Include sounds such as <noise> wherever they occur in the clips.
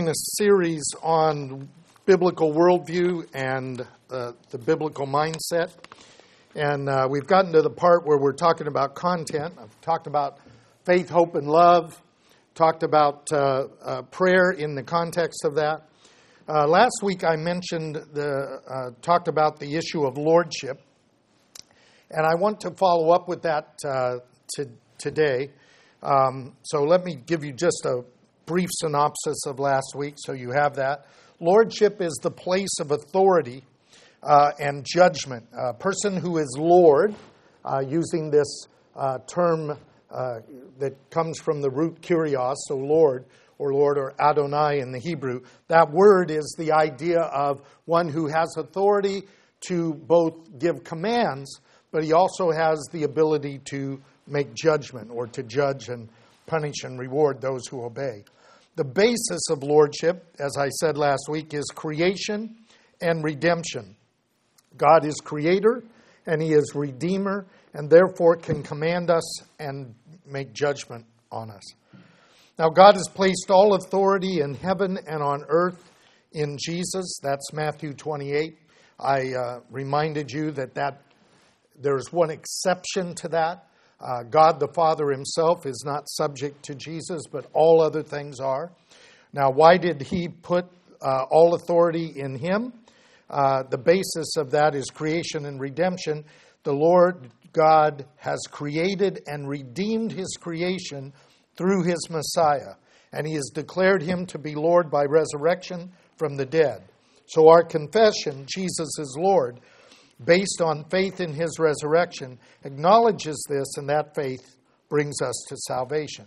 doing a series on biblical worldview and uh, the biblical mindset. And uh, we've gotten to the part where we're talking about content. I've talked about faith, hope, and love, talked about uh, uh prayer in the context of that. Uh, last week I mentioned the, uh, talked about the issue of lordship. And I want to follow up with that to, today. Um, so let me give you just a brief synopsis of last week so you have that. Lordship is the place of authority uh, and judgment. A person who is Lord, uh, using this uh, term uh, that comes from the root kurios, so Lord, or Lord, or Adonai in the Hebrew, that word is the idea of one who has authority to both give commands, but he also has the ability to make judgment or to judge and punish and reward those who obey. The basis of lordship, as I said last week, is creation and redemption. God is creator and he is redeemer and therefore can command us and make judgment on us. Now, God has placed all authority in heaven and on earth in Jesus. That's Matthew 28. I uh, reminded you that, that there's one exception to that. Uh, God the Father himself is not subject to Jesus, but all other things are. Now, why did he put uh, all authority in him? Uh, the basis of that is creation and redemption. The Lord God has created and redeemed his creation through his Messiah, and he has declared him to be Lord by resurrection from the dead. So, our confession, Jesus is Lord, based on faith in his resurrection, acknowledges this, and that faith brings us to salvation.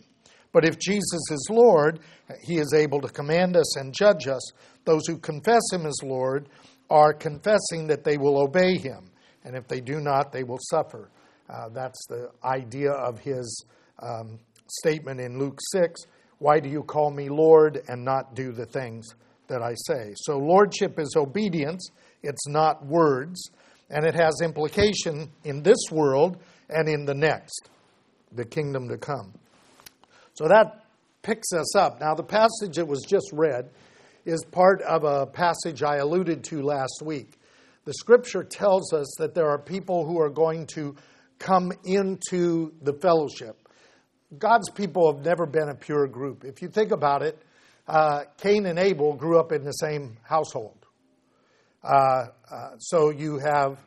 But if Jesus is Lord, he is able to command us and judge us. Those who confess him as Lord are confessing that they will obey him. And if they do not, they will suffer. Uh, that's the idea of his um, statement in Luke 6 Why do you call me Lord and not do the things that I say? So, lordship is obedience, it's not words and it has implication in this world and in the next, the kingdom to come. So that picks us up. Now, the passage that was just read is part of a passage I alluded to last week. The scripture tells us that there are people who are going to come into the fellowship. God's people have never been a pure group. If you think about it, uh, Cain and Abel grew up in the same household. Uh, uh, so you have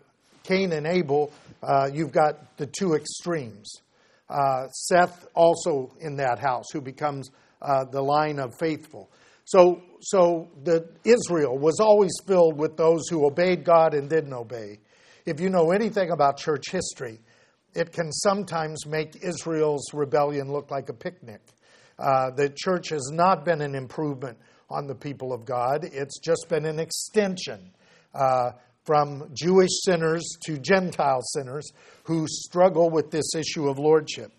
Cain and Abel, uh, you've got the two extremes. Uh, Seth also in that house, who becomes uh, the line of faithful. So, so the Israel was always filled with those who obeyed God and didn't obey. If you know anything about church history, it can sometimes make Israel's rebellion look like a picnic. Uh, the church has not been an improvement on the people of God, it's just been an extension uh, from Jewish sinners to Gentile sinners who struggle with this issue of lordship.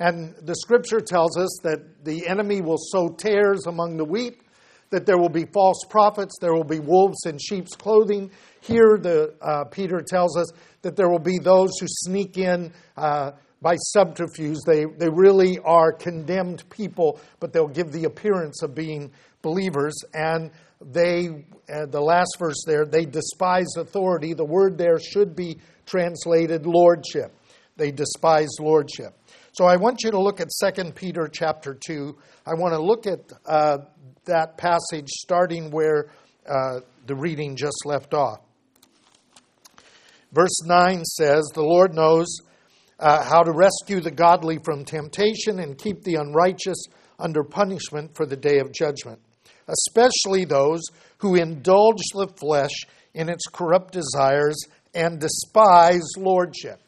And the scripture tells us that the enemy will sow tares among the wheat, that there will be false prophets, there will be wolves in sheep's clothing. Here, the, uh, Peter tells us that there will be those who sneak in uh, by subterfuge. They, they really are condemned people, but they'll give the appearance of being believers. And they, uh, the last verse there, they despise authority. The word there should be translated lordship. They despise lordship. So I want you to look at 2 Peter chapter 2. I want to look at uh, that passage starting where uh, the reading just left off. Verse 9 says, The Lord knows uh, how to rescue the godly from temptation and keep the unrighteous under punishment for the day of judgment especially those who indulge the flesh in its corrupt desires and despise lordship.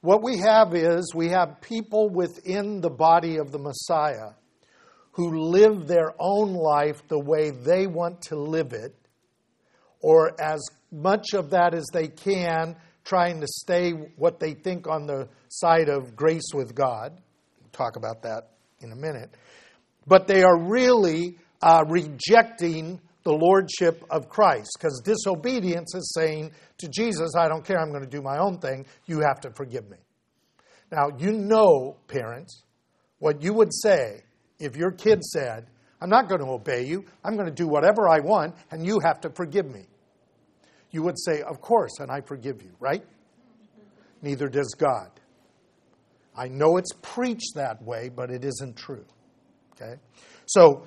What we have is we have people within the body of the Messiah who live their own life the way they want to live it, or as much of that as they can, trying to stay what they think on the side of grace with God. We'll talk about that in a minute but they are really uh, rejecting the lordship of Christ because disobedience is saying to Jesus, I don't care, I'm going to do my own thing, you have to forgive me. Now, you know, parents, what you would say if your kid said, I'm not going to obey you. I'm going to do whatever I want, and you have to forgive me. You would say, Of course, and I forgive you, right? Neither does God. I know it's preached that way, but it isn't true. Okay? So,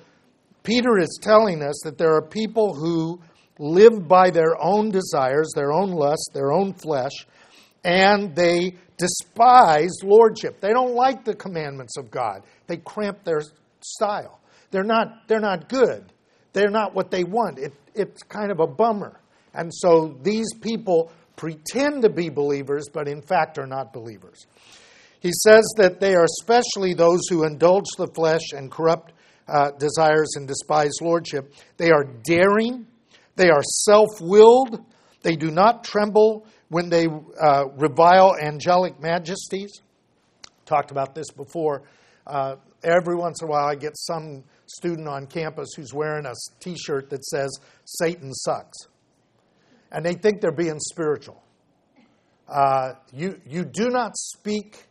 Peter is telling us that there are people who live by their own desires, their own lust, their own flesh, and they despise lordship. They don't like the commandments of God. They cramp their style. They're not, they're not good. They're not what they want. It, it's kind of a bummer. And so these people pretend to be believers, but in fact are not believers. He says that they are especially those who indulge the flesh and corrupt uh, desires and despise lordship. They are daring, they are self willed, they do not tremble when they uh, revile angelic majesties. Talked about this before. Uh, every once in a while, I get some student on campus who's wearing a t shirt that says, Satan sucks. And they think they're being spiritual. Uh, you, you do not speak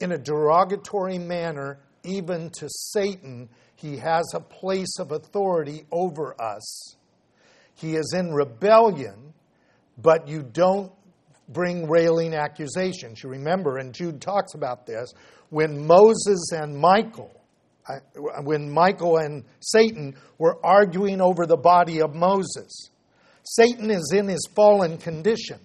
in a derogatory manner even to Satan. He has a place of authority over us. He is in rebellion, but you don't bring railing accusations. You remember, and Jude talks about this, when Moses and Michael, when Michael and Satan were arguing over the body of Moses, Satan is in his fallen condition.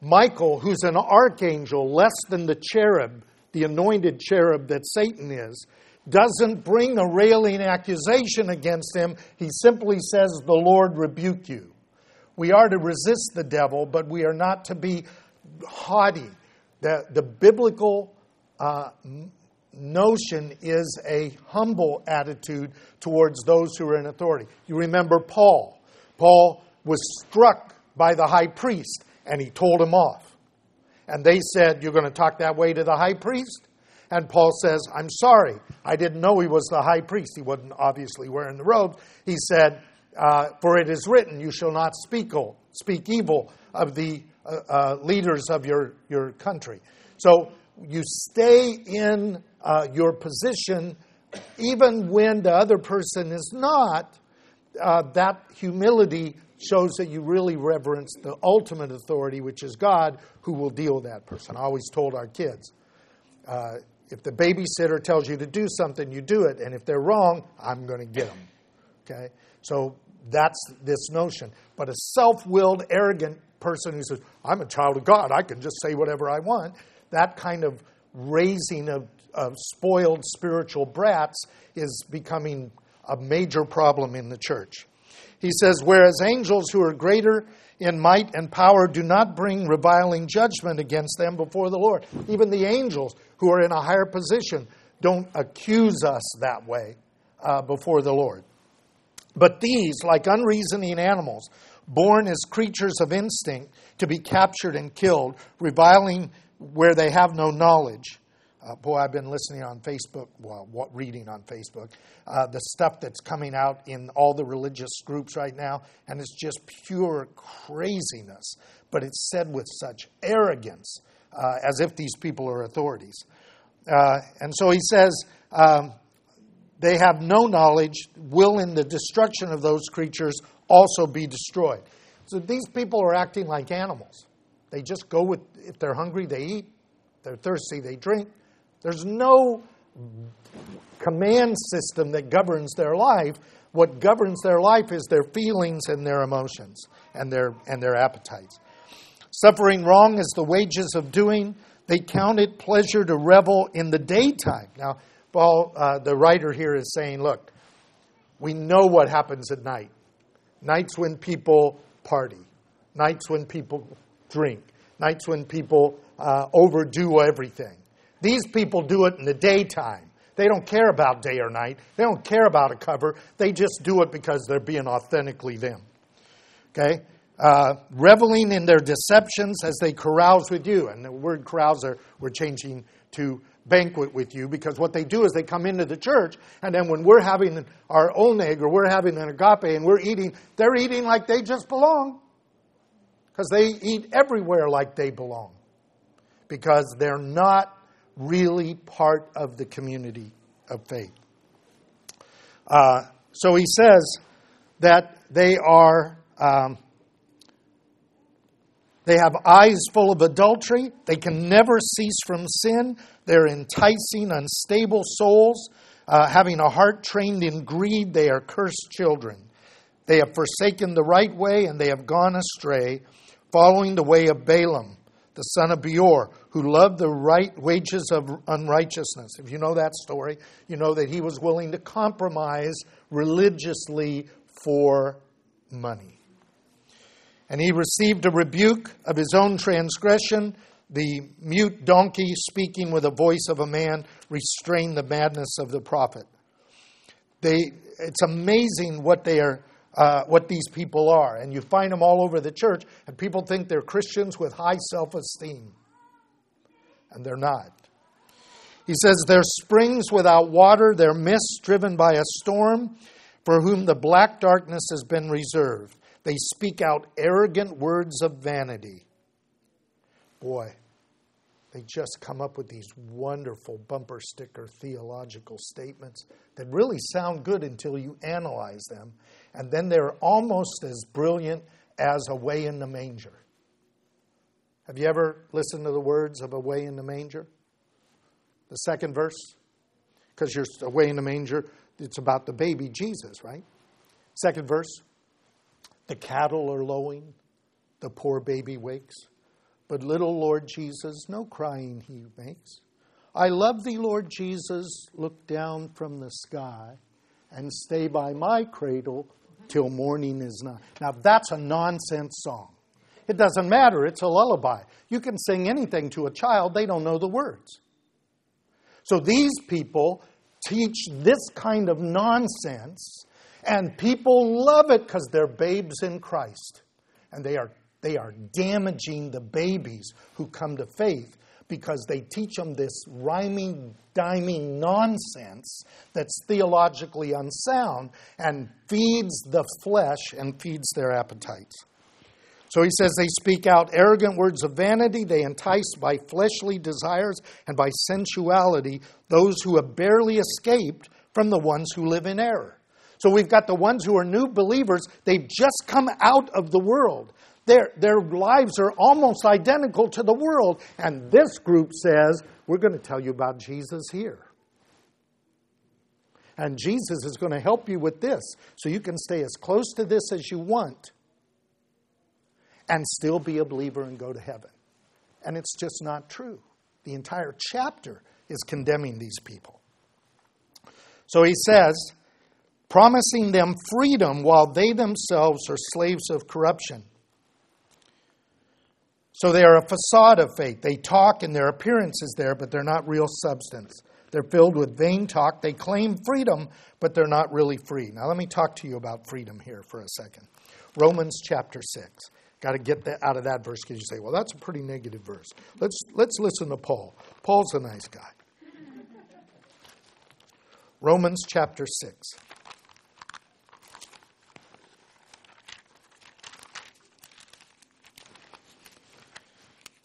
Michael, who's an archangel less than the cherub, the anointed cherub that Satan is, doesn't bring a railing accusation against him. He simply says, The Lord rebuke you. We are to resist the devil, but we are not to be haughty. The, the biblical uh, notion is a humble attitude towards those who are in authority. You remember Paul. Paul was struck by the high priest, and he told him off. And they said, You're going to talk that way to the high priest? And Paul says, I'm sorry. I didn't know he was the high priest. He wasn't obviously wearing the robe. He said, uh, For it is written, You shall not speak, speak evil of the uh, uh, leaders of your, your country. So you stay in uh, your position even when the other person is not. Uh, that humility shows that you really reverence the ultimate authority, which is God, who will deal with that person. I always told our kids uh, if the babysitter tells you to do something, you do it, and if they're wrong, I'm going to get them. Okay? So that's this notion. But a self willed, arrogant person who says, I'm a child of God, I can just say whatever I want, that kind of raising of, of spoiled spiritual brats is becoming a major problem in the church. He says, Whereas angels who are greater in might and power do not bring reviling judgment against them before the Lord. Even the angels who are in a higher position don't accuse us that way uh, before the Lord. But these, like unreasoning animals, born as creatures of instinct to be captured and killed, reviling where they have no knowledge, uh, boy, I've been listening on Facebook, well, what, reading on Facebook, uh, the stuff that's coming out in all the religious groups right now, and it's just pure craziness. But it's said with such arrogance, uh, as if these people are authorities. Uh, and so he says, um, they have no knowledge, will in the destruction of those creatures also be destroyed. So these people are acting like animals. They just go with, if they're hungry, they eat. If they're thirsty, they drink. There's no command system that governs their life. What governs their life is their feelings and their emotions and their, and their appetites. Suffering wrong is the wages of doing. They count it pleasure to revel in the daytime. Now, Paul, uh, the writer here, is saying, look, we know what happens at night. Nights when people party, nights when people drink, nights when people uh, overdo everything. These people do it in the daytime. They don't care about day or night. They don't care about a cover. They just do it because they're being authentically them. Okay? Uh, reveling in their deceptions as they carouse with you. And the word carouse are, we're changing to banquet with you because what they do is they come into the church and then when we're having our oneg or we're having an agape and we're eating, they're eating like they just belong because they eat everywhere like they belong because they're not really part of the community of faith. Uh, so he says that they are. Um, they have eyes full of adultery. They can never cease from sin. They're enticing, unstable souls. Uh, having a heart trained in greed, they are cursed children. They have forsaken the right way and they have gone astray, following the way of Balaam, the son of Beor, who loved the right wages of unrighteousness. If you know that story, you know that he was willing to compromise religiously for money. And he received a rebuke of his own transgression. The mute donkey, speaking with the voice of a man, restrained the madness of the prophet. They, it's amazing what they are, uh, what these people are, and you find them all over the church. And people think they're Christians with high self-esteem, and they're not. He says, "They're springs without water; they're mists driven by a storm, for whom the black darkness has been reserved." They speak out arrogant words of vanity. Boy, they just come up with these wonderful bumper sticker theological statements that really sound good until you analyze them. And then they're almost as brilliant as Away in the Manger. Have you ever listened to the words of Away in the Manger? The second verse? Because you're away in the manger, it's about the baby Jesus, right? Second verse. The cattle are lowing, the poor baby wakes. But little Lord Jesus, no crying he makes. I love thee, Lord Jesus, look down from the sky and stay by my cradle till morning is nigh. Now that's a nonsense song. It doesn't matter, it's a lullaby. You can sing anything to a child, they don't know the words. So these people teach this kind of nonsense and people love it because they're babes in Christ. And they are, they are damaging the babies who come to faith because they teach them this rhyming, diming nonsense that's theologically unsound and feeds the flesh and feeds their appetites. So he says they speak out arrogant words of vanity, they entice by fleshly desires and by sensuality those who have barely escaped from the ones who live in error. So we've got the ones who are new believers, they've just come out of the world. Their, their lives are almost identical to the world. And this group says, We're going to tell you about Jesus here. And Jesus is going to help you with this so you can stay as close to this as you want and still be a believer and go to heaven. And it's just not true. The entire chapter is condemning these people. So he says, promising them freedom while they themselves are slaves of corruption. So they are a facade of faith. They talk and their appearance is there, but they're not real substance. They're filled with vain talk. They claim freedom, but they're not really free. Now, let me talk to you about freedom here for a second. Romans chapter 6. Got to get that out of that verse because you say, well, that's a pretty negative verse. Let's, let's listen to Paul. Paul's a nice guy. Romans chapter 6.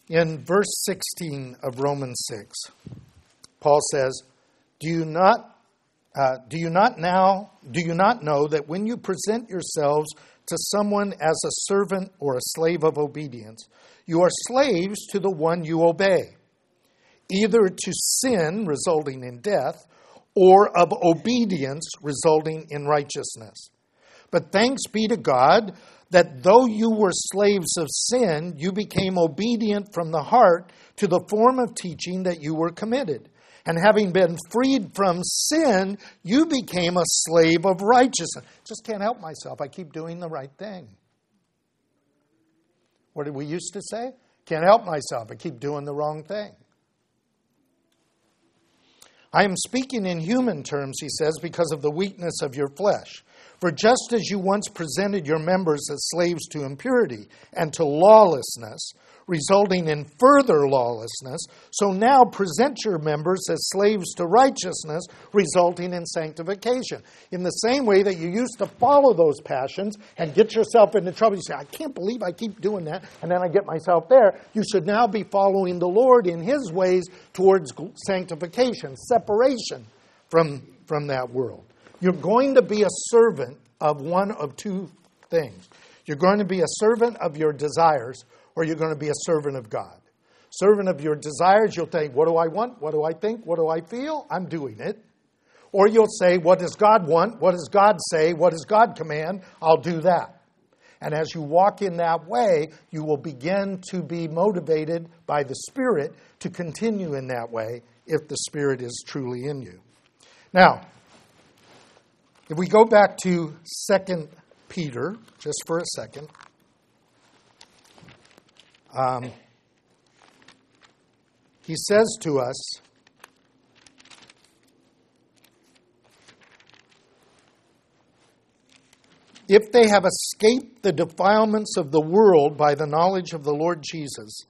In verse 16 of Romans 6, Paul says, Do you not uh, do you not now do you not know that when you present yourselves to someone as a servant or a slave of obedience, you are slaves to the one you obey, either to sin resulting in death or of obedience resulting in righteousness. But thanks be to God that though you were slaves of sin, you became obedient from the heart to the form of teaching that you were committed. And having been freed from sin, you became a slave of righteousness. Just can't help myself. I keep doing the right thing. What did we used to say? Can't help myself. I keep doing the wrong thing. I am speaking in human terms, he says, because of the weakness of your flesh. For just as you once presented your members as slaves to impurity and to lawlessness, resulting in further lawlessness, so now present your members as slaves to righteousness, resulting in sanctification. In the same way that you used to follow those passions and get yourself into trouble, you say, I can't believe I keep doing that, and then I get myself there. You should now be following the Lord in His ways towards sanctification, separation from, from that world. You're going to be a servant of one of two things. You're going to be a servant of your desires, or you're going to be a servant of God. Servant of your desires, you'll think, What do I want? What do I think? What do I feel? I'm doing it. Or you'll say, What does God want? What does God say? What does God command? I'll do that. And as you walk in that way, you will begin to be motivated by the Spirit to continue in that way if the Spirit is truly in you. Now, if we go back to 2 Peter, just for a second, um, he says to us, if they have escaped the defilements of the world by the knowledge of the Lord Jesus,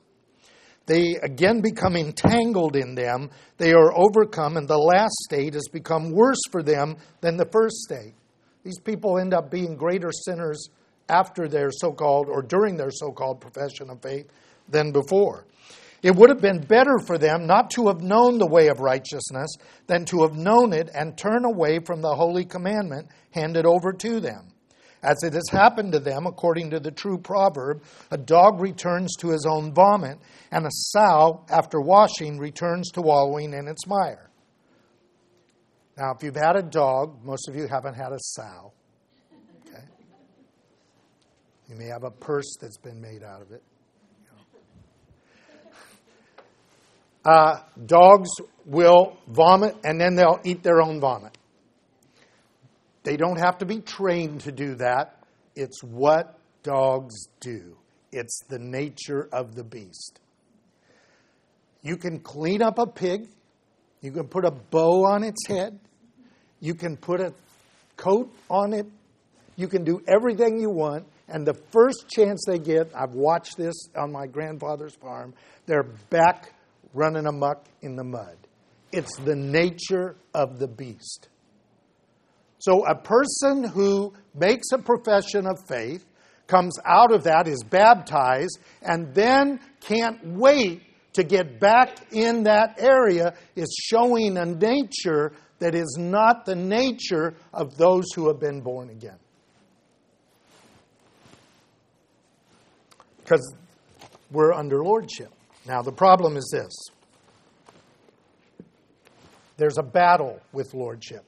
they again become entangled in them, they are overcome, and the last state has become worse for them than the first state. These people end up being greater sinners after their so called or during their so called profession of faith than before. It would have been better for them not to have known the way of righteousness than to have known it and turn away from the holy commandment handed over to them. As it has happened to them, according to the true proverb, a dog returns to his own vomit, and a sow, after washing, returns to wallowing in its mire. Now, if you've had a dog, most of you haven't had a sow. Okay? You may have a purse that's been made out of it. Uh, dogs will vomit and then they'll eat their own vomit. They don't have to be trained to do that. It's what dogs do, it's the nature of the beast. You can clean up a pig, you can put a bow on its head, you can put a coat on it, you can do everything you want. And the first chance they get, I've watched this on my grandfather's farm, they're back running amuck in the mud. It's the nature of the beast. So a person who makes a profession of faith, comes out of that, is baptized, and then can't wait to get back in that area is showing a nature that is not the nature of those who have been born again. Because we're under lordship. Now, the problem is this there's a battle with lordship.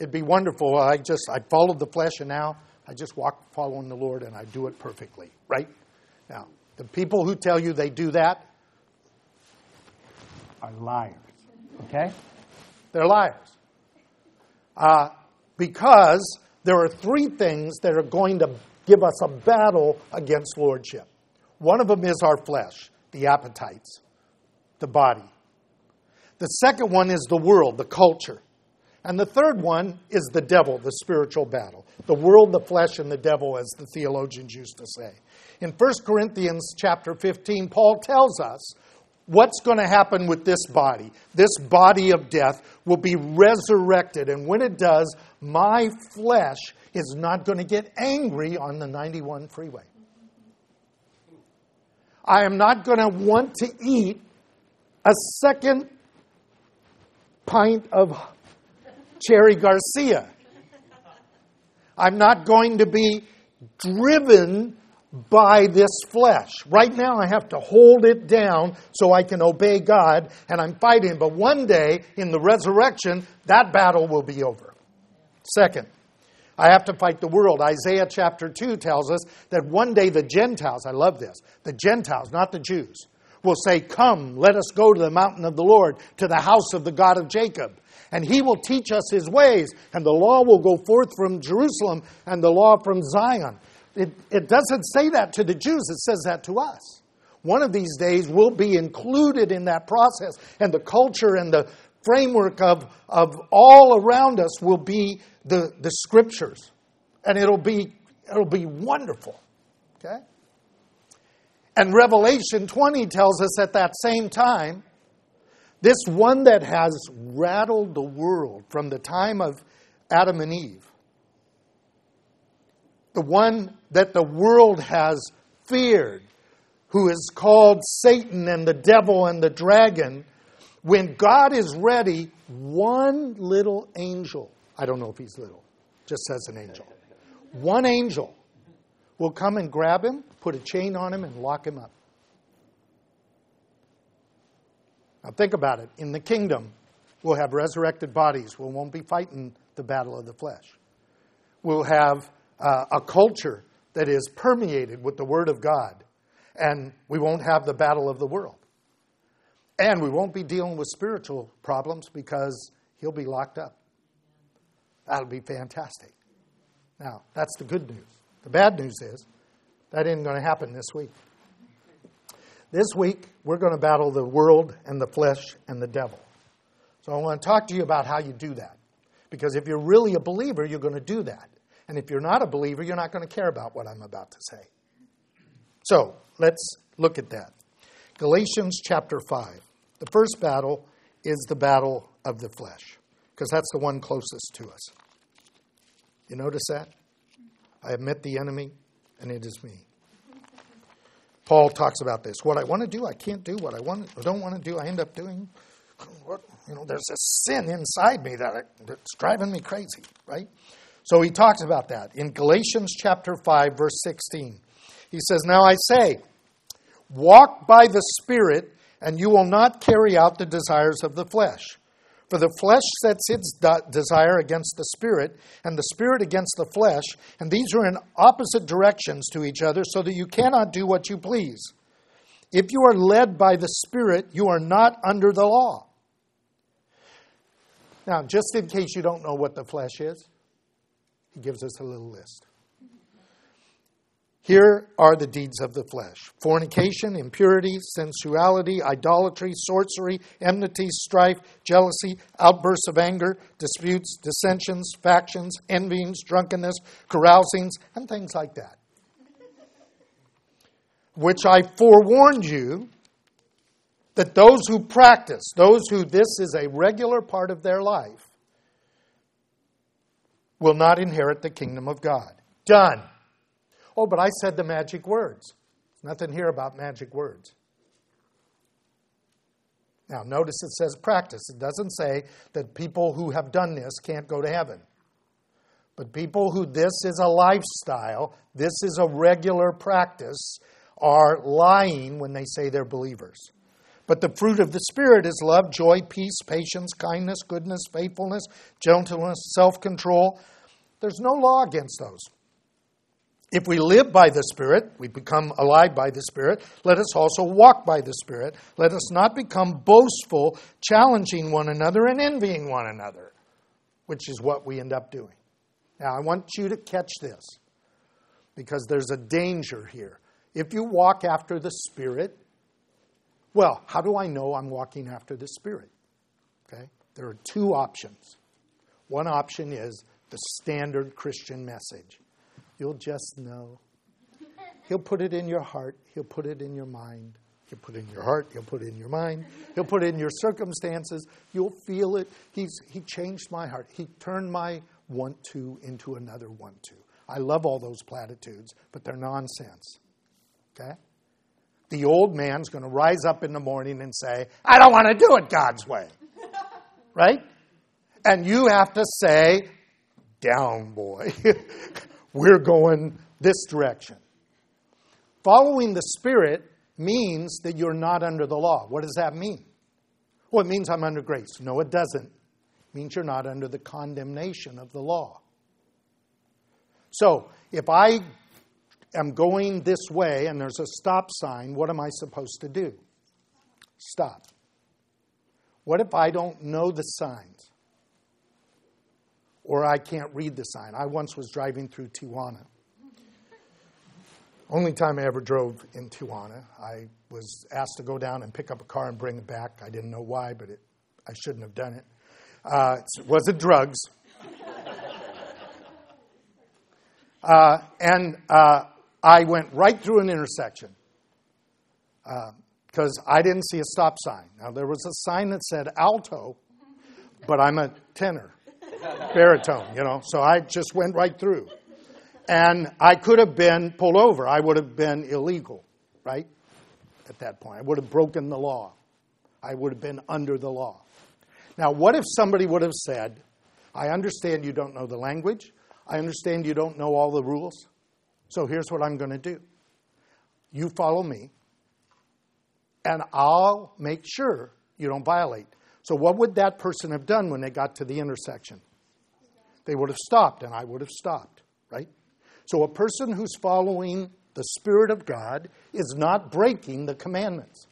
It'd be wonderful. I just, I followed the flesh and now I just walk following the Lord and I do it perfectly, right? Now, the people who tell you they do that are liars, okay? They're liars. Uh, because there are three things that are going to give us a battle against lordship. One of them is our flesh the appetites, the body. The second one is the world, the culture. And the third one is the devil, the spiritual battle. The world, the flesh, and the devil, as the theologians used to say. In 1 Corinthians chapter 15, Paul tells us what's going to happen with this body. This body of death will be resurrected. And when it does, my flesh is not going to get angry on the 91 freeway. I am not going to want to eat a second pint of Cherry Garcia. I'm not going to be driven by this flesh. Right now, I have to hold it down so I can obey God, and I'm fighting. But one day, in the resurrection, that battle will be over. Second, I have to fight the world. Isaiah chapter 2 tells us that one day the Gentiles, I love this, the Gentiles, not the Jews, will say, Come, let us go to the mountain of the Lord, to the house of the God of Jacob. And he will teach us his ways, and the law will go forth from Jerusalem, and the law from Zion. It, it doesn't say that to the Jews, it says that to us. One of these days we'll be included in that process, and the culture and the framework of, of all around us will be the, the scriptures. And it'll be, it'll be wonderful. Okay? And Revelation 20 tells us at that same time, this one that has rattled the world from the time of Adam and Eve, the one that the world has feared, who is called Satan and the devil and the dragon, when God is ready, one little angel I don't know if he's little, just says an angel. One angel will come and grab him, put a chain on him, and lock him up. Now, think about it. In the kingdom, we'll have resurrected bodies. We won't be fighting the battle of the flesh. We'll have uh, a culture that is permeated with the Word of God, and we won't have the battle of the world. And we won't be dealing with spiritual problems because he'll be locked up. That'll be fantastic. Now, that's the good news. The bad news is that isn't going to happen this week. This week, we're going to battle the world and the flesh and the devil. So I want to talk to you about how you do that. Because if you're really a believer, you're going to do that. And if you're not a believer, you're not going to care about what I'm about to say. So let's look at that. Galatians chapter 5. The first battle is the battle of the flesh, because that's the one closest to us. You notice that? I have met the enemy, and it is me. Paul talks about this. What I want to do, I can't do. What I want, I don't want to do, I end up doing. What, you know, there's a sin inside me that that's driving me crazy, right? So he talks about that in Galatians chapter 5, verse 16. He says, Now I say, walk by the Spirit, and you will not carry out the desires of the flesh. For the flesh sets its desire against the spirit, and the spirit against the flesh, and these are in opposite directions to each other, so that you cannot do what you please. If you are led by the spirit, you are not under the law. Now, just in case you don't know what the flesh is, he gives us a little list. Here are the deeds of the flesh fornication, impurity, sensuality, idolatry, sorcery, enmity, strife, jealousy, outbursts of anger, disputes, dissensions, factions, envyings, drunkenness, carousings, and things like that. Which I forewarned you that those who practice, those who this is a regular part of their life, will not inherit the kingdom of God. Done. Oh, but I said the magic words. Nothing here about magic words. Now, notice it says practice. It doesn't say that people who have done this can't go to heaven. But people who this is a lifestyle, this is a regular practice, are lying when they say they're believers. But the fruit of the Spirit is love, joy, peace, patience, kindness, goodness, faithfulness, gentleness, self control. There's no law against those. If we live by the Spirit, we become alive by the Spirit, let us also walk by the Spirit. Let us not become boastful, challenging one another and envying one another, which is what we end up doing. Now, I want you to catch this because there's a danger here. If you walk after the Spirit, well, how do I know I'm walking after the Spirit? Okay? There are two options. One option is the standard Christian message You'll just know. He'll put it in your heart, He'll put it in your mind. He'll put it in your heart, He'll put it in your mind, He'll put it in your circumstances. You'll feel it. He's, he changed my heart. He turned my want to into another want to. I love all those platitudes, but they're nonsense. Okay? The old man's going to rise up in the morning and say, I don't want to do it God's way. right? And you have to say, down, boy. <laughs> we're going this direction. Following the Spirit means that you're not under the law. What does that mean? Well, it means I'm under grace. No, it doesn't. It means you're not under the condemnation of the law. So, if I am going this way and there's a stop sign, what am I supposed to do? Stop. What if I don't know the signs? Or I can't read the sign. I once was driving through Tijuana. Only time I ever drove in Tijuana. I was asked to go down and pick up a car and bring it back. I didn't know why, but it, I shouldn't have done it. Uh, it wasn't drugs. Uh, and uh, I went right through an intersection because uh, I didn't see a stop sign. Now, there was a sign that said alto, but I'm a tenor baritone, you know. So I just went right through. And I could have been pulled over. I would have been illegal, right? At that point. I would have broken the law. I would have been under the law. Now, what if somebody would have said, I understand you don't know the language. I understand you don't know all the rules. So here's what I'm going to do you follow me, and I'll make sure you don't violate. So, what would that person have done when they got to the intersection? They would have stopped, and I would have stopped, right? So, a person who's following the Spirit of God is not breaking the commandments.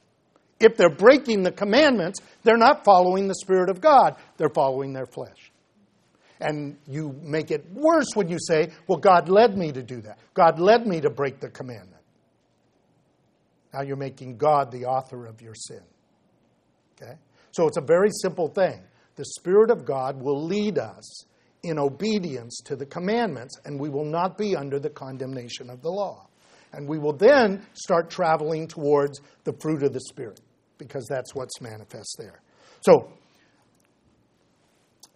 If they're breaking the commandments, they're not following the Spirit of God, they're following their flesh. And you make it worse when you say, Well, God led me to do that. God led me to break the commandment. Now you're making God the author of your sin. Okay? So it's a very simple thing. The Spirit of God will lead us in obedience to the commandments, and we will not be under the condemnation of the law. And we will then start traveling towards the fruit of the Spirit, because that's what's manifest there. So,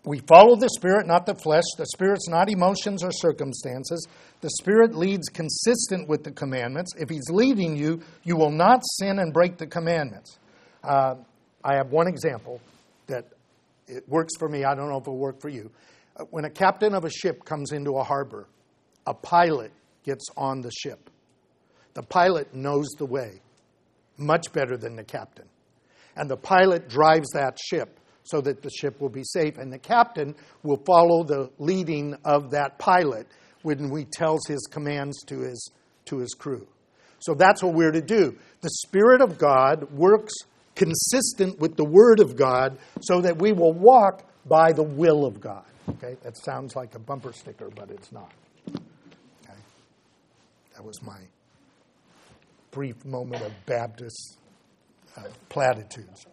we follow the Spirit, not the flesh. The Spirit's not emotions or circumstances. The Spirit leads consistent with the commandments. If He's leading you, you will not sin and break the commandments. Uh, I have one example that it works for me. I don't know if it'll work for you. Uh, when a captain of a ship comes into a harbor, a pilot gets on the ship. The pilot knows the way much better than the captain. And the pilot drives that ship so that the ship will be safe. And the captain will follow the leading of that pilot when he tells his commands to his, to his crew. So that's what we're to do. The Spirit of God works consistent with the Word of God so that we will walk by the will of God. Okay? That sounds like a bumper sticker, but it's not. Okay? That was my brief moment of Baptist uh, platitudes.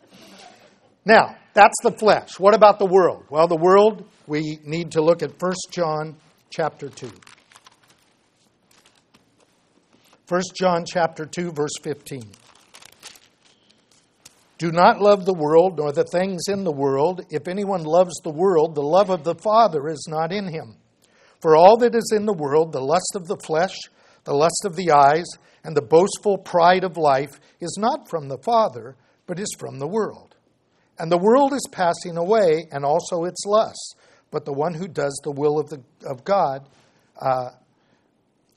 Now, that's the flesh. What about the world? Well, the world, we need to look at 1 John chapter 2. 1 John chapter 2 verse 15. Do not love the world nor the things in the world. If anyone loves the world, the love of the Father is not in him. For all that is in the world, the lust of the flesh, the lust of the eyes, and the boastful pride of life is not from the Father, but is from the world. And the world is passing away, and also its lusts. But the one who does the will of, the, of God uh,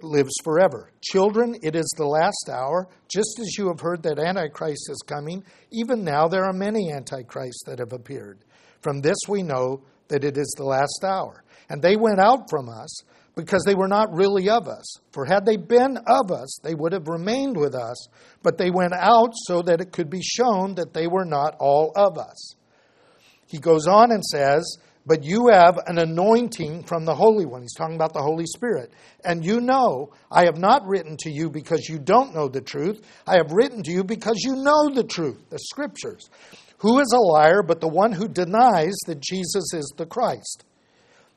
lives forever. Children, it is the last hour. Just as you have heard that Antichrist is coming, even now there are many Antichrists that have appeared. From this we know that it is the last hour. And they went out from us because they were not really of us. For had they been of us, they would have remained with us, but they went out so that it could be shown that they were not all of us. He goes on and says, But you have an anointing from the Holy One. He's talking about the Holy Spirit. And you know, I have not written to you because you don't know the truth. I have written to you because you know the truth, the Scriptures. Who is a liar but the one who denies that Jesus is the Christ?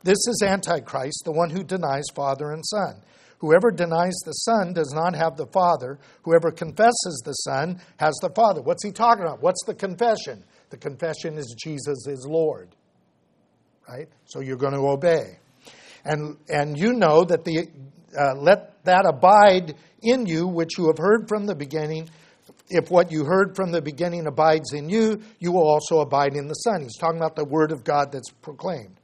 This is Antichrist, the one who denies Father and Son. Whoever denies the Son does not have the Father. Whoever confesses the Son has the Father. What's he talking about? What's the confession? The confession is Jesus is Lord. Right? So you're going to obey. And, and you know that the, uh, let that abide in you, which you have heard from the beginning. If what you heard from the beginning abides in you, you will also abide in the Son. He's talking about the Word of God that's proclaimed.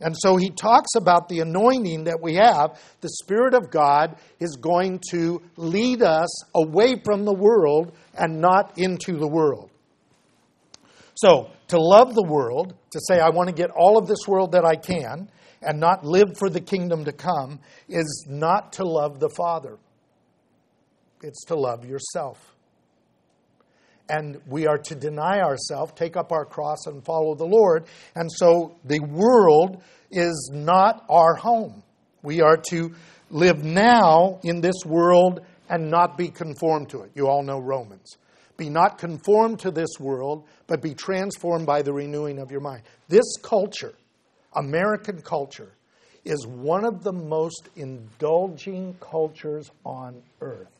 And so he talks about the anointing that we have. The Spirit of God is going to lead us away from the world and not into the world. So, to love the world, to say, I want to get all of this world that I can and not live for the kingdom to come, is not to love the Father. It's to love yourself and we are to deny ourselves, take up our cross, and follow the Lord. And so the world is not our home. We are to live now in this world and not be conformed to it. You all know Romans. Be not conformed to this world, but be transformed by the renewing of your mind. This culture, American culture, is one of the most indulging cultures on earth.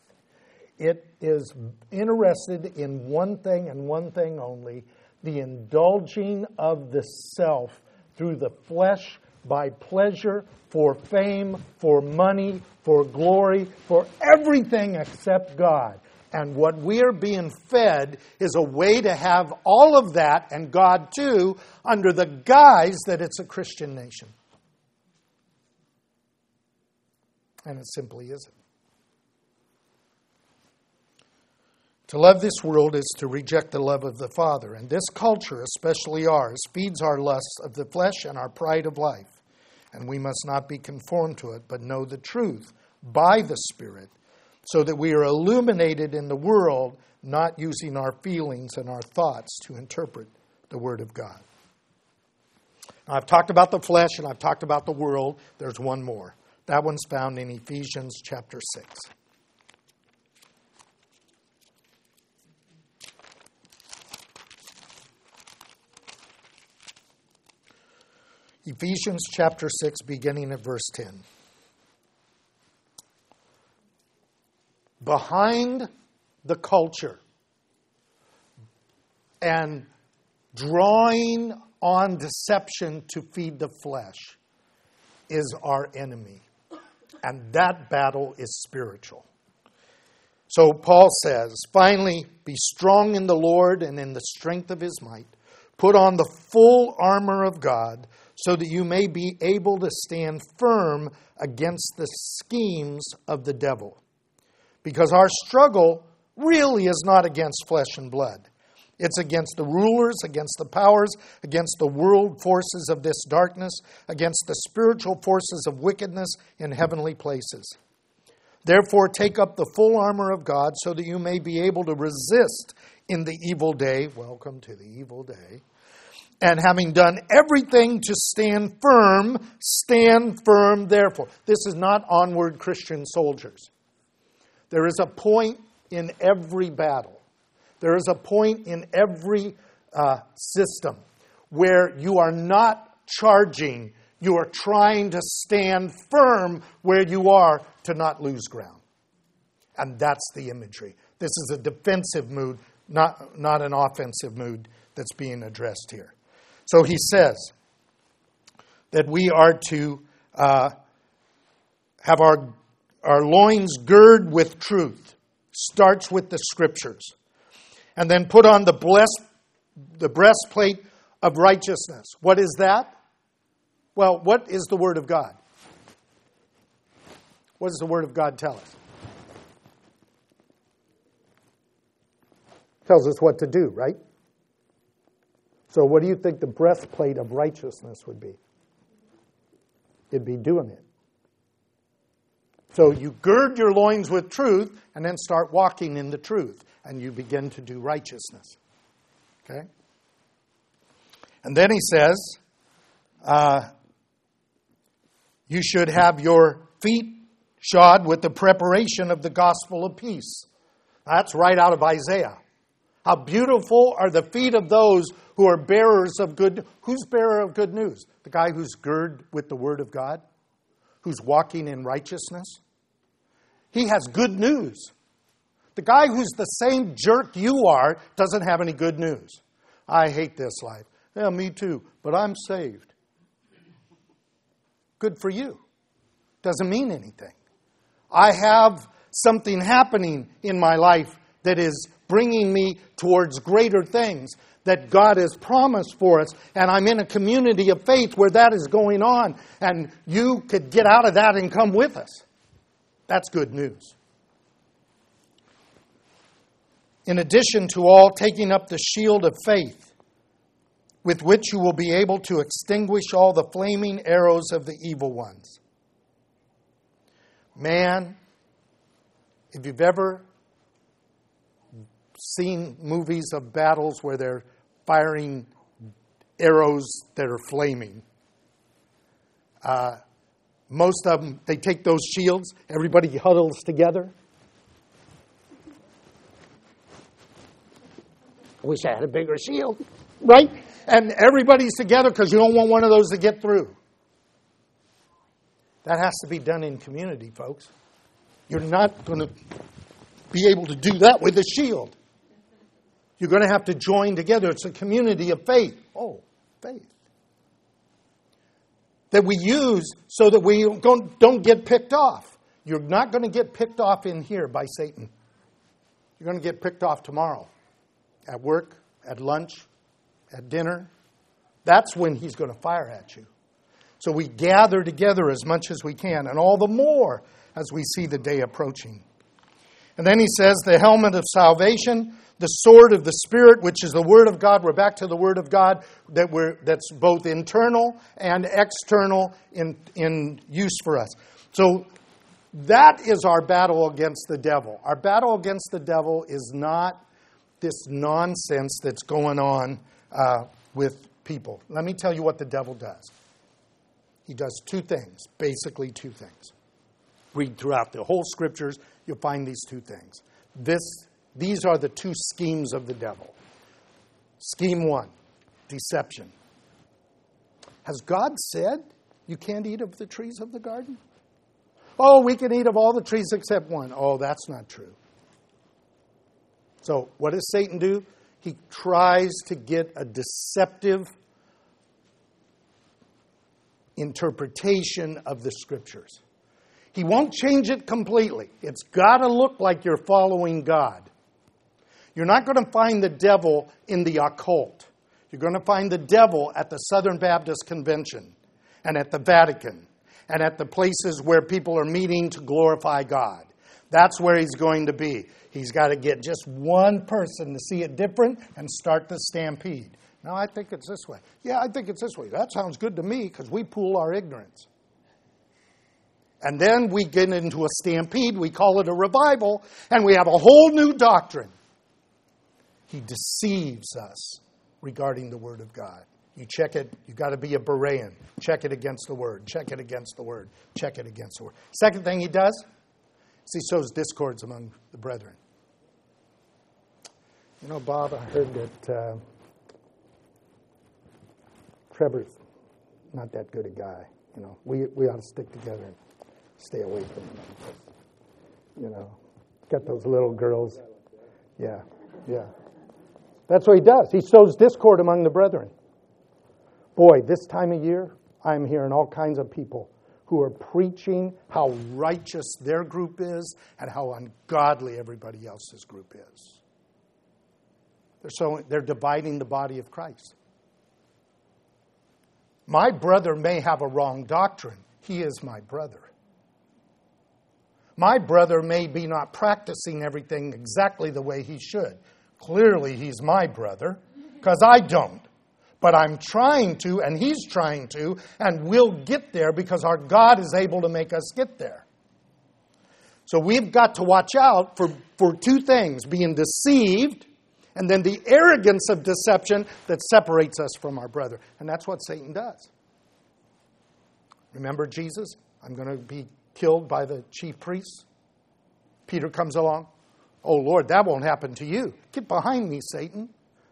It is interested in one thing and one thing only the indulging of the self through the flesh by pleasure, for fame, for money, for glory, for everything except God. And what we are being fed is a way to have all of that and God too under the guise that it's a Christian nation. And it simply isn't. To love this world is to reject the love of the Father. And this culture, especially ours, feeds our lusts of the flesh and our pride of life. And we must not be conformed to it, but know the truth by the Spirit, so that we are illuminated in the world, not using our feelings and our thoughts to interpret the Word of God. Now, I've talked about the flesh and I've talked about the world. There's one more. That one's found in Ephesians chapter 6. Ephesians chapter 6, beginning at verse 10. Behind the culture and drawing on deception to feed the flesh is our enemy. And that battle is spiritual. So Paul says, finally, be strong in the Lord and in the strength of his might. Put on the full armor of God so that you may be able to stand firm against the schemes of the devil. Because our struggle really is not against flesh and blood. It's against the rulers, against the powers, against the world forces of this darkness, against the spiritual forces of wickedness in heavenly places. Therefore, take up the full armor of God so that you may be able to resist in the evil day. Welcome to the evil day and having done everything to stand firm, stand firm therefore. This is not onward Christian soldiers. There is a point in every battle, there is a point in every uh, system where you are not charging, you are trying to stand firm where you are to not lose ground. And that's the imagery. This is a defensive mood, not, not an offensive mood that's being addressed here. So he says that we are to uh, have our, our loins gird with truth. Starts with the scriptures. And then put on the, blessed, the breastplate of righteousness. What is that? Well, what is the Word of God? What does the Word of God tell us? Tells us what to do, right? So, what do you think the breastplate of righteousness would be? It'd be doing it. So, you gird your loins with truth and then start walking in the truth, and you begin to do righteousness. Okay? And then he says, uh, you should have your feet shod with the preparation of the gospel of peace. That's right out of Isaiah. How beautiful are the feet of those who are bearers of good. Who's bearer of good news? The guy who's girded with the word of God, who's walking in righteousness. He has good news. The guy who's the same jerk you are doesn't have any good news. I hate this life. Yeah, me too, but I'm saved. Good for you. Doesn't mean anything. I have something happening in my life that is bringing me towards greater things that God has promised for us. And I'm in a community of faith where that is going on. And you could get out of that and come with us. That's good news. In addition to all, taking up the shield of faith, with which you will be able to extinguish all the flaming arrows of the evil ones. Man, if you've ever seen movies of battles where they're firing arrows that are flaming. Uh, most of them, they take those shields, everybody huddles together. Wish I had a bigger shield, right? And everybody's together because you don't want one of those to get through. That has to be done in community, folks. You're not going to be able to do that with a shield. You're going to have to join together. It's a community of faith. Oh, faith. That we use so that we don't get picked off. You're not going to get picked off in here by Satan. You're going to get picked off tomorrow at work, at lunch, at dinner. That's when he's going to fire at you. So we gather together as much as we can, and all the more as we see the day approaching. And then he says, the helmet of salvation, the sword of the Spirit, which is the Word of God. We're back to the Word of God that we're, that's both internal and external in, in use for us. So that is our battle against the devil. Our battle against the devil is not this nonsense that's going on uh, with people. Let me tell you what the devil does. He does two things, basically two things. Read throughout the whole scriptures, you'll find these two things. This, these are the two schemes of the devil. Scheme one deception. Has God said you can't eat of the trees of the garden? Oh, we can eat of all the trees except one. Oh, that's not true. So, what does Satan do? He tries to get a deceptive interpretation of the scriptures. He won't change it completely. It's got to look like you're following God. You're not going to find the devil in the occult. You're going to find the devil at the Southern Baptist Convention and at the Vatican and at the places where people are meeting to glorify God. That's where he's going to be. He's got to get just one person to see it different and start the stampede. No, I think it's this way. Yeah, I think it's this way. That sounds good to me because we pool our ignorance. And then we get into a stampede, we call it a revival, and we have a whole new doctrine. He deceives us regarding the Word of God. You check it, you've got to be a Berean. Check it against the Word, check it against the Word, check it against the Word. Second thing he does is he sows discords among the brethren. You know, Bob, I heard that. Uh, Trevor's not that good a guy. You know, we, we ought to stick together stay away from them. You know, get those little girls. Yeah, yeah. That's what he does. He sows discord among the brethren. Boy, this time of year, I'm hearing all kinds of people who are preaching how righteous their group is and how ungodly everybody else's group is. They're, so, they're dividing the body of Christ. My brother may have a wrong doctrine. He is my brother. My brother may be not practicing everything exactly the way he should. Clearly, he's my brother because I don't. But I'm trying to, and he's trying to, and we'll get there because our God is able to make us get there. So we've got to watch out for, for two things being deceived and then the arrogance of deception that separates us from our brother. And that's what Satan does. Remember Jesus? I'm going to be killed by the chief priests. Peter comes along. Oh, Lord, that won't happen to you. Get behind me, Satan.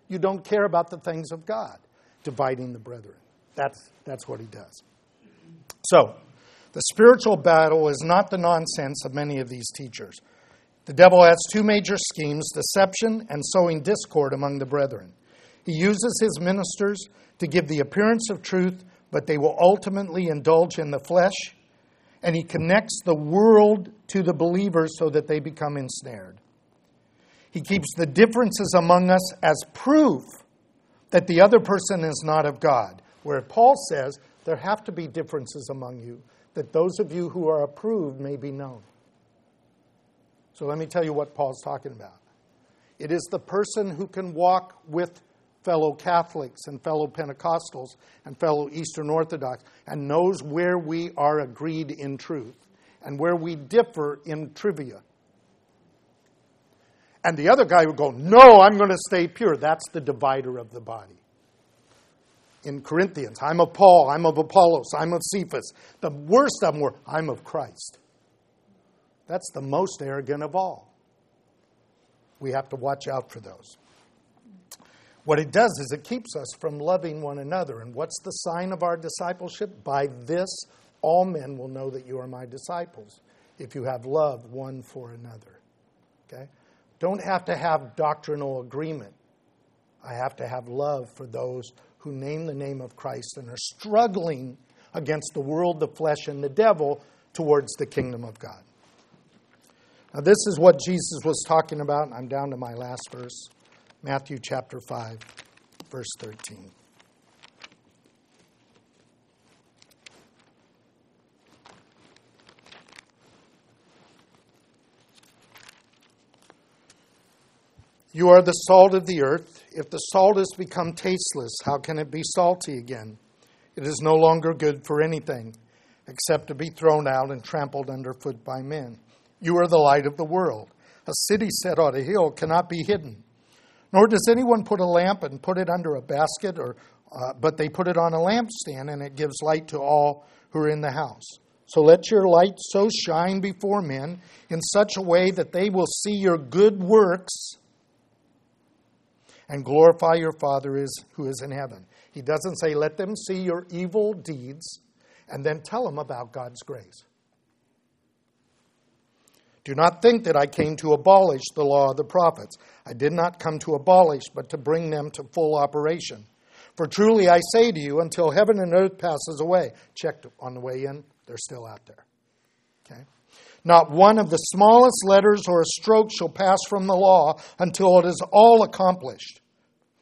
You don't care about the things of God, dividing the brethren. That's, that's what he does. So, the spiritual battle is not the nonsense of many of these teachers. The devil has two major schemes deception and sowing discord among the brethren. He uses his ministers to give the appearance of truth, but they will ultimately indulge in the flesh, and he connects the world to the believers so that they become ensnared. He keeps the differences among us as proof that the other person is not of God. Where Paul says there have to be differences among you, that those of you who are approved may be known. So let me tell you what Paul's talking about. It is the person who can walk with fellow Catholics and fellow Pentecostals and fellow Eastern Orthodox and knows where we are agreed in truth and where we differ in trivia. And the other guy would go, No, I'm going to stay pure. That's the divider of the body. In Corinthians, I'm of Paul, I'm of Apollos, I'm of Cephas. The worst of them were, I'm of Christ. That's the most arrogant of all. We have to watch out for those. What it does is it keeps us from loving one another. And what's the sign of our discipleship? By this, all men will know that you are my disciples, if you have love one for another. Okay? Don't have to have doctrinal agreement. I have to have love for those who name the name of Christ and are struggling against the world, the flesh, and the devil towards the kingdom of God. Now, this is what Jesus was talking about. I'm down to my last verse Matthew chapter 5, verse 13. You are the salt of the earth. If the salt has become tasteless, how can it be salty again? It is no longer good for anything except to be thrown out and trampled underfoot by men. You are the light of the world. A city set on a hill cannot be hidden. Nor does anyone put a lamp and put it under a basket, or, uh, but they put it on a lampstand, and it gives light to all who are in the house. So let your light so shine before men in such a way that they will see your good works and glorify your Father is, who is in heaven. He doesn't say, let them see your evil deeds and then tell them about God's grace. Do not think that I came to abolish the law of the prophets. I did not come to abolish, but to bring them to full operation. For truly I say to you, until heaven and earth passes away, checked on the way in, they're still out there. Okay? Not one of the smallest letters or a stroke shall pass from the law until it is all accomplished.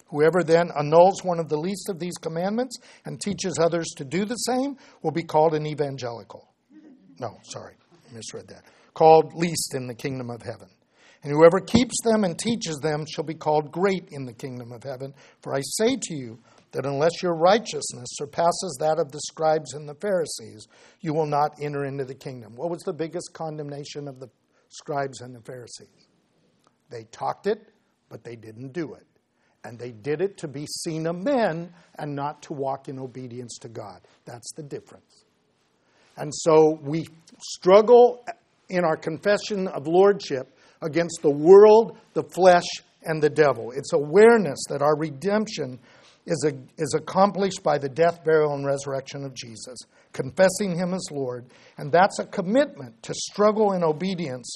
Whoever then annuls one of the least of these commandments and teaches others to do the same will be called an evangelical. No, sorry, misread that. Called least in the kingdom of heaven. And whoever keeps them and teaches them shall be called great in the kingdom of heaven. For I say to you that unless your righteousness surpasses that of the scribes and the Pharisees, you will not enter into the kingdom. What was the biggest condemnation of the scribes and the Pharisees? They talked it, but they didn't do it. And they did it to be seen of men and not to walk in obedience to God. That's the difference. And so we struggle in our confession of lordship against the world, the flesh, and the devil. It's awareness that our redemption is, a, is accomplished by the death, burial, and resurrection of Jesus, confessing Him as Lord. And that's a commitment to struggle in obedience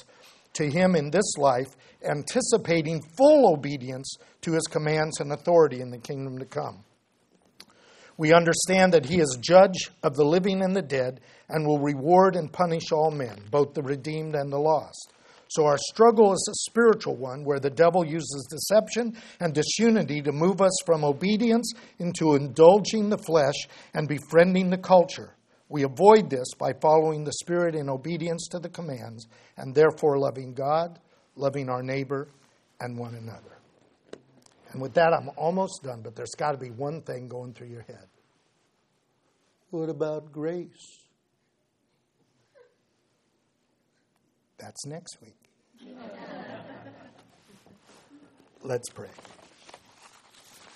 to Him in this life, anticipating full obedience to His commands and authority in the kingdom to come. We understand that He is judge of the living and the dead and will reward and punish all men, both the redeemed and the lost. So our struggle is a spiritual one where the devil uses deception and disunity to move us from obedience into indulging the flesh and befriending the culture. We avoid this by following the Spirit in obedience to the commands and therefore loving God, loving our neighbor, and one another. And with that, I'm almost done, but there's got to be one thing going through your head. What about grace? That's next week. <laughs> Let's pray.